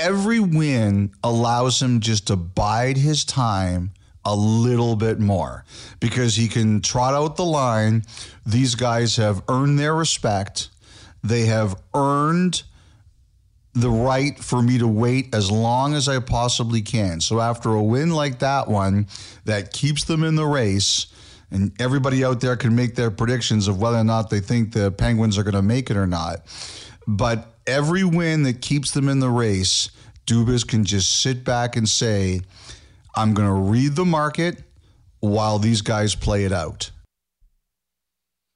Every win allows him just to bide his time a little bit more because he can trot out the line. These guys have earned their respect. They have earned the right for me to wait as long as I possibly can. So after a win like that one that keeps them in the race, and everybody out there can make their predictions of whether or not they think the Penguins are going to make it or not. But every win that keeps them in the race, Dubas can just sit back and say, I'm going to read the market while these guys play it out.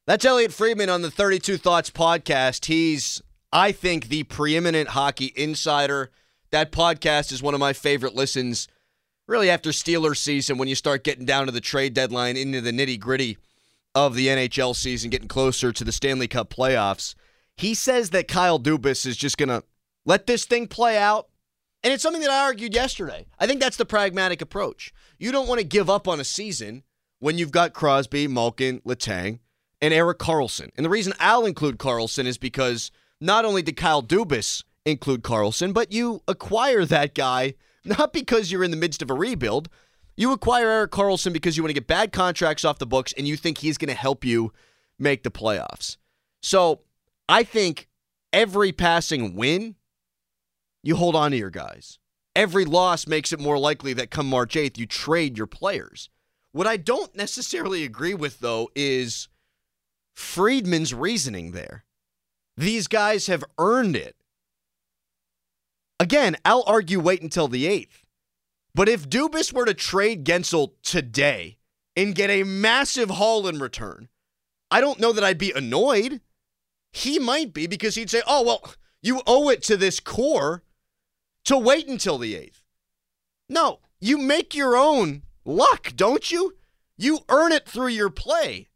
That's Elliotte Friedman on the 32 Thoughts podcast. He's, I think, the preeminent hockey insider. That podcast is one of my favorite listens, really, after Steelers season, when you start getting down to the trade deadline, into the nitty gritty of the NHL season, getting closer to the Stanley Cup playoffs. He says that Kyle Dubas is just going to let this thing play out. And it's something that I argued yesterday. I think that's the pragmatic approach. You don't want to give up on a season when you've got Crosby, Malkin, Letang, and Erik Karlsson. And the reason I'll include Karlsson is because not only did Kyle Dubas include Karlsson, but you acquire that guy not because you're in the midst of a rebuild. You acquire Erik Karlsson because you want to get bad contracts off the books and you think he's going to help you make the playoffs. So I think every passing win, you hold on to your guys. Every loss makes it more likely that come March 8th, you trade your players. What I don't necessarily agree with, though, is Friedman's reasoning there. These guys have earned it. Again, I'll argue wait until the 8th. But if Dubas were to trade Guentzel today and get a massive haul in return, I don't know that I'd be annoyed. He might be because he'd say, oh, well, you owe it to this core to wait until the 8th. No, you make your own luck, don't you? You earn it through your play.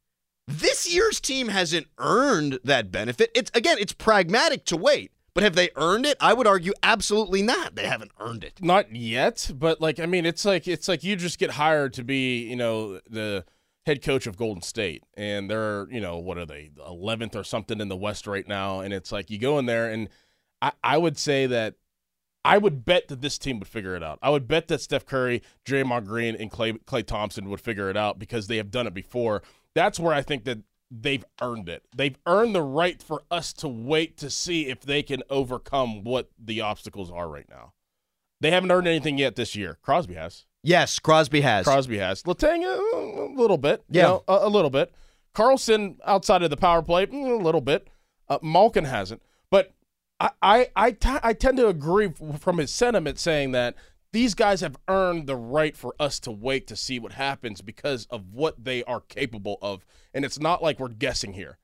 This year's team hasn't earned that benefit. It's again, it's pragmatic to wait. But have they earned it? I would argue absolutely not. They haven't earned it. Not yet, but like I mean, it's like it's like you just get hired to be, you know, the head coach of Golden State, and they're, you know, what are they, eleventh or something in the West right now, and it's like you go in there, and I, I would say that I would bet that this team would figure it out. I would bet that Steph Curry, Draymond Green, and Klay Klay Thompson would figure it out because they have done it before. That's where I think that they've earned it. They've earned the right for us to wait to see if they can overcome what the obstacles are right now. They haven't earned anything yet this year. Crosby has. Yes, Crosby has. Crosby has. Letang a, a little bit. you Yeah. know, a, a little bit. Karlsson outside of the power play mm, a little bit. Uh, Malkin hasn't. But I I I, t- I tend to agree from his sentiment saying that these guys have earned the right for us to wait to see what happens because of what they are capable of. And it's not like we're guessing here.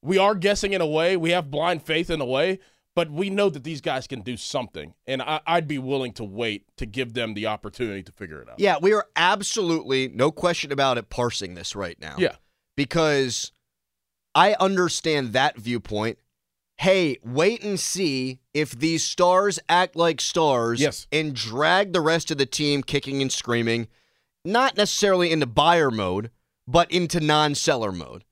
We are guessing in a way. We have blind faith in a way, but we know that these guys can do something. And I, I'd be willing to wait to give them the opportunity to figure it out. Yeah, we are absolutely, no question about it, parsing this right now. Yeah. Because I understand that viewpoint. Hey, wait and see if these stars act like stars Yes. and drag the rest of the team kicking and screaming, not necessarily into buyer mode, but into non seller mode.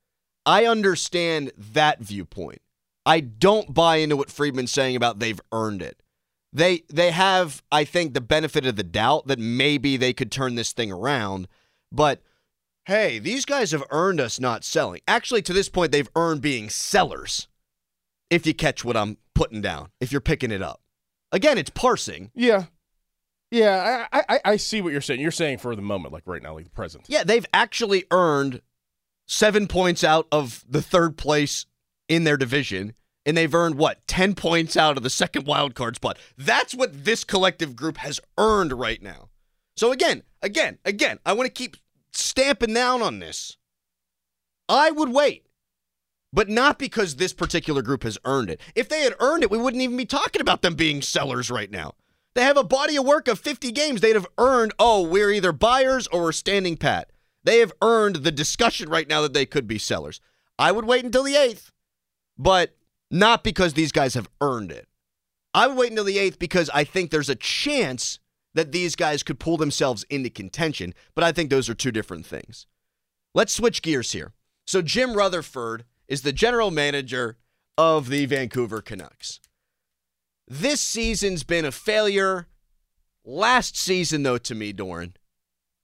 I understand that viewpoint. I don't buy into what Friedman's saying about they've earned it. They they have, I think, the benefit of the doubt that maybe they could turn this thing around. But hey, these guys have earned us not selling. Actually, to this point, they've earned being sellers. If you catch what I'm putting down, if you're picking it up. Again, it's parsing. Yeah. Yeah, I, I, I see what you're saying. You're saying for the moment, like right now, like the present. Yeah, they've actually earned seven points out of the third place in their division, and they've earned what ten points out of the second wild card spot. That's what this collective group has earned right now. So again, again, again, I want to keep stamping down on this. I would wait, but not because this particular group has earned it. If they had earned it, we wouldn't even be talking about them being sellers right now. They have a body of work of 50 games. They'd have earned, oh, we're either buyers or we're standing pat. They have earned the discussion right now that they could be sellers. I would wait until the 8th, but not because these guys have earned it. I would wait until the 8th because I think there's a chance that these guys could pull themselves into contention, but I think those are two different things. Let's switch gears here. So, Jim Rutherford is the general manager of the Vancouver Canucks. This season's been a failure. Last season, though, to me, Dorin,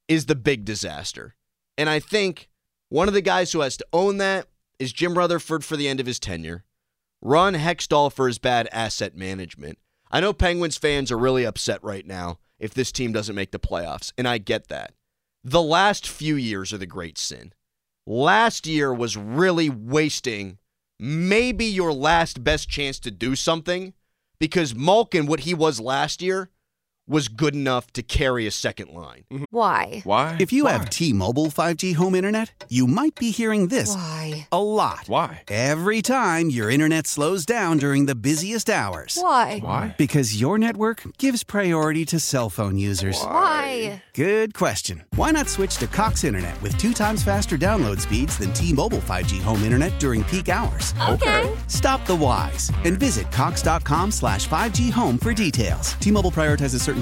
is the big disaster. And I think one of the guys who has to own that is Jim Rutherford for the end of his tenure, Ron Hextall for his bad asset management. I know Penguins fans are really upset right now if this team doesn't make the playoffs, and I get that. The last few years are the great sin. Last year was really wasting maybe your last best chance to do something because Malkin, what he was last year, was good enough to carry a second line. Mm-hmm. Why? Why? If you Why? have T-Mobile 5G home internet, you might be hearing this Why? a lot. Why? Every time your internet slows down during the busiest hours. Why? Why? Because your network gives priority to cell phone users. Why? Good question. Why not switch to Cox Internet with two times faster download speeds than T-Mobile 5G home internet during peak hours? Okay. Stop the whys and visit cox.com slash 5G home for details. T-Mobile prioritizes certain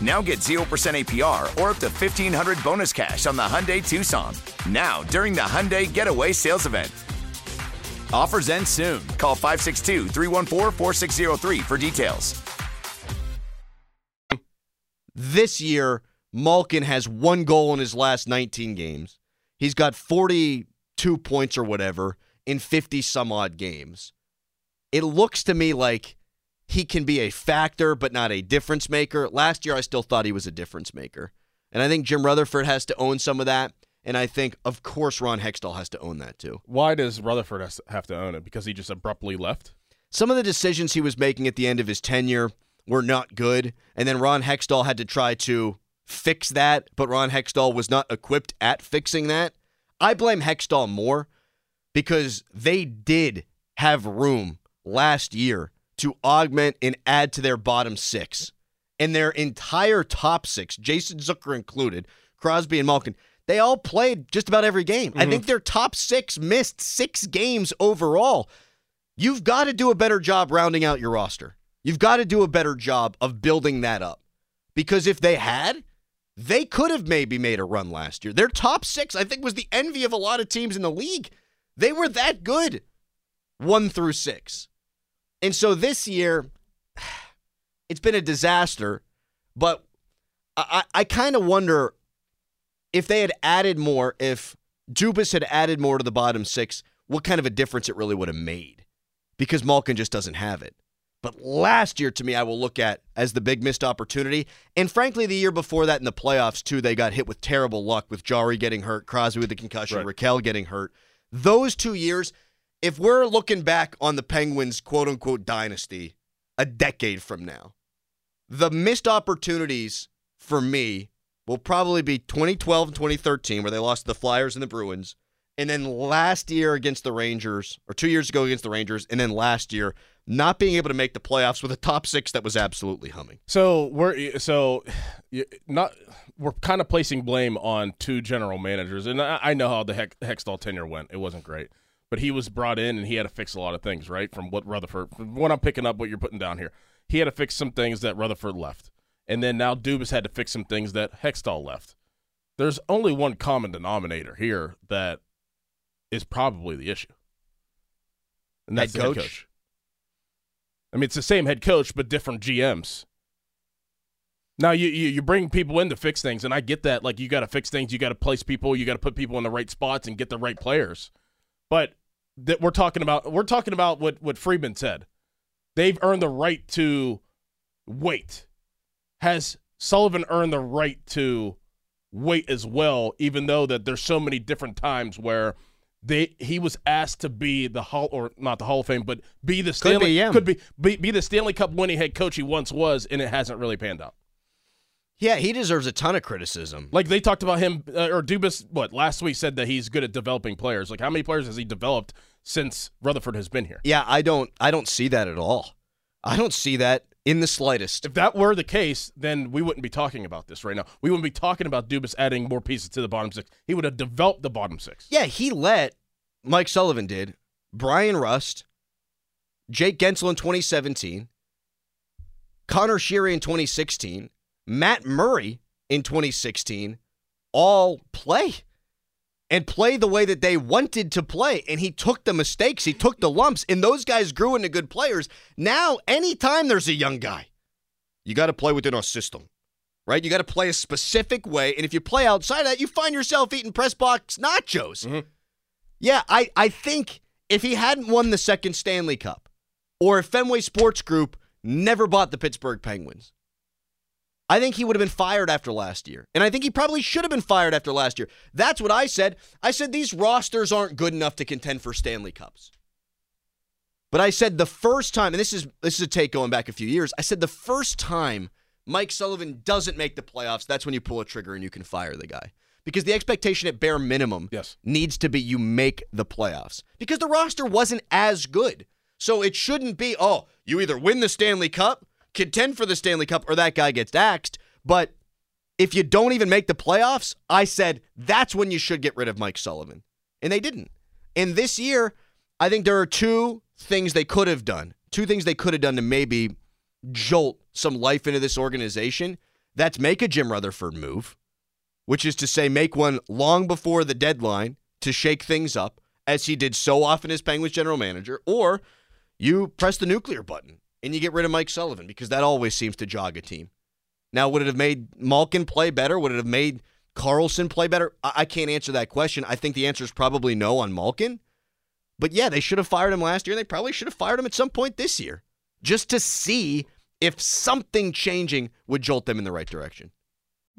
Now get 0% APR or up to 1500 bonus cash on the Hyundai Tucson. Now, during the Hyundai Getaway Sales Event. Offers end soon. Call 562 314 4603 for details. This year, Malkin has one goal in his last 19 games. He's got 42 points or whatever in 50 some odd games. It looks to me like he can be a factor, but not a difference maker. Last year, I still thought he was a difference maker. And I think Jim Rutherford has to own some of that. And I think, of course, Ron Hextall has to own that too. Why does Rutherford have to own it? Because he just abruptly left? Some of the decisions he was making at the end of his tenure were not good. And then Ron Hextall had to try to fix that, but Ron Hextall was not equipped at fixing that. I blame Hextall more because they did have room last year to augment and add to their bottom six. And their entire top six, Jason Zucker included, Crosby and Malkin, they all played just about every game. I mm-hmm. think their top six missed six games overall. You've got to do a better job rounding out your roster. You've got to do a better job of building that up. Because if they had, they could have maybe made a run last year. Their top six, I think, was the envy of a lot of teams in the league. They were that good, one through six. And so this year, it's been a disaster. But I, I kind of wonder if they had added more, if Dubas had added more to the bottom six, what kind of a difference it really would have made. because Malkin just doesn't have it. But last year, to me, I will look at as the big missed opportunity. And frankly, the year before that in the playoffs, too, they got hit with terrible luck with Jarry getting hurt, Crosby with the concussion, Right. Rakell getting hurt. Those two years, if we're looking back on the Penguins' quote unquote dynasty a decade from now, the missed opportunities for me will probably be 2012 and 2013, where they lost to the Flyers and the Bruins. And then last year against the Rangers, or two years ago against the Rangers, and then last year not being able to make the playoffs with a top six that was absolutely humming. So we're so not we're kind of placing blame on two general managers, and I, I know how the Heck, Hextall tenure went. It wasn't great, but he was brought in and he had to fix a lot of things, right? From what Rutherford, from what I'm picking up, what you're putting down here, he had to fix some things that Rutherford left, and then now Dubas had to fix some things that Hextall left. There's only one common denominator here that is probably the issue, and that's Head the head coach? coach. I mean, it's the same head coach, but different GMs. Now you, you you bring people in to fix things, and I get that. Like you got to fix things, you got to place people, you got to put people in the right spots and get the right players. But that we're talking about, we're talking about what what Friedman said. They've earned the right to wait. Has Sullivan earned the right to wait as well? Even though that there's so many different times where they he was asked to be the hall or not the Hall of Fame, but be the Stanley be, yeah. could be, be be the Stanley Cup winning head coach he once was, and it hasn't really panned out. Yeah, he deserves a ton of criticism. Like they talked about him, uh, or Dubas, what last week said that he's good at developing players. Like how many players has he developed since Rutherford has been here? Yeah, I don't I don't see that at all. I don't see that in the slightest. If that were the case, then we wouldn't be talking about this right now. We wouldn't be talking about Dubas adding more pieces to the bottom six. He would have developed the bottom six. Yeah, he let Mike Sullivan did, Bryan Rust, Jake Guentzel in 2017, Conor Sheary in 2016, Matt Murray in 2016, all play and play the way that they wanted to play. And he took the mistakes, he took the lumps, and those guys grew into good players. Now, anytime there's a young guy, you got to play within our system. Right? You got to play a specific way. And if you play outside of that, you find yourself eating press box nachos. Mm-hmm. Yeah, I, I think if he hadn't won the second Stanley Cup, or if Fenway Sports Group never bought the Pittsburgh Penguins, I think he would have been fired after last year. And I think he probably should have been fired after last year. That's what I said. I said these rosters aren't good enough to contend for Stanley Cups. But I said the first time, and this is this is a take going back a few years, I said the first time Mike Sullivan doesn't make the playoffs, that's when you pull a trigger and you can fire the guy. Because the expectation at bare minimum Yes. needs to be you make the playoffs. Because the roster wasn't as good. So it shouldn't be, oh, you either win the Stanley Cup, contend for the Stanley Cup, or that guy gets axed. But if you don't even make the playoffs, I said that's when you should get rid of Mike Sullivan. And they didn't. And this year, I think there are two things they could have done. Two things they could have done to maybe jolt some life into this organization. That's make a Jim Rutherford move, which is to say, make one long before the deadline to shake things up, as he did so often as Penguins general manager, or you press the nuclear button and you get rid of Mike Sullivan because that always seems to jog a team. Now, would it have made Malkin play better? Would it have made Karlsson play better? I, I can't answer that question. I think the answer is probably no on Malkin. But yeah, they should have fired him last year. They probably should have fired him at some point this year just to see if something changing would jolt them in the right direction.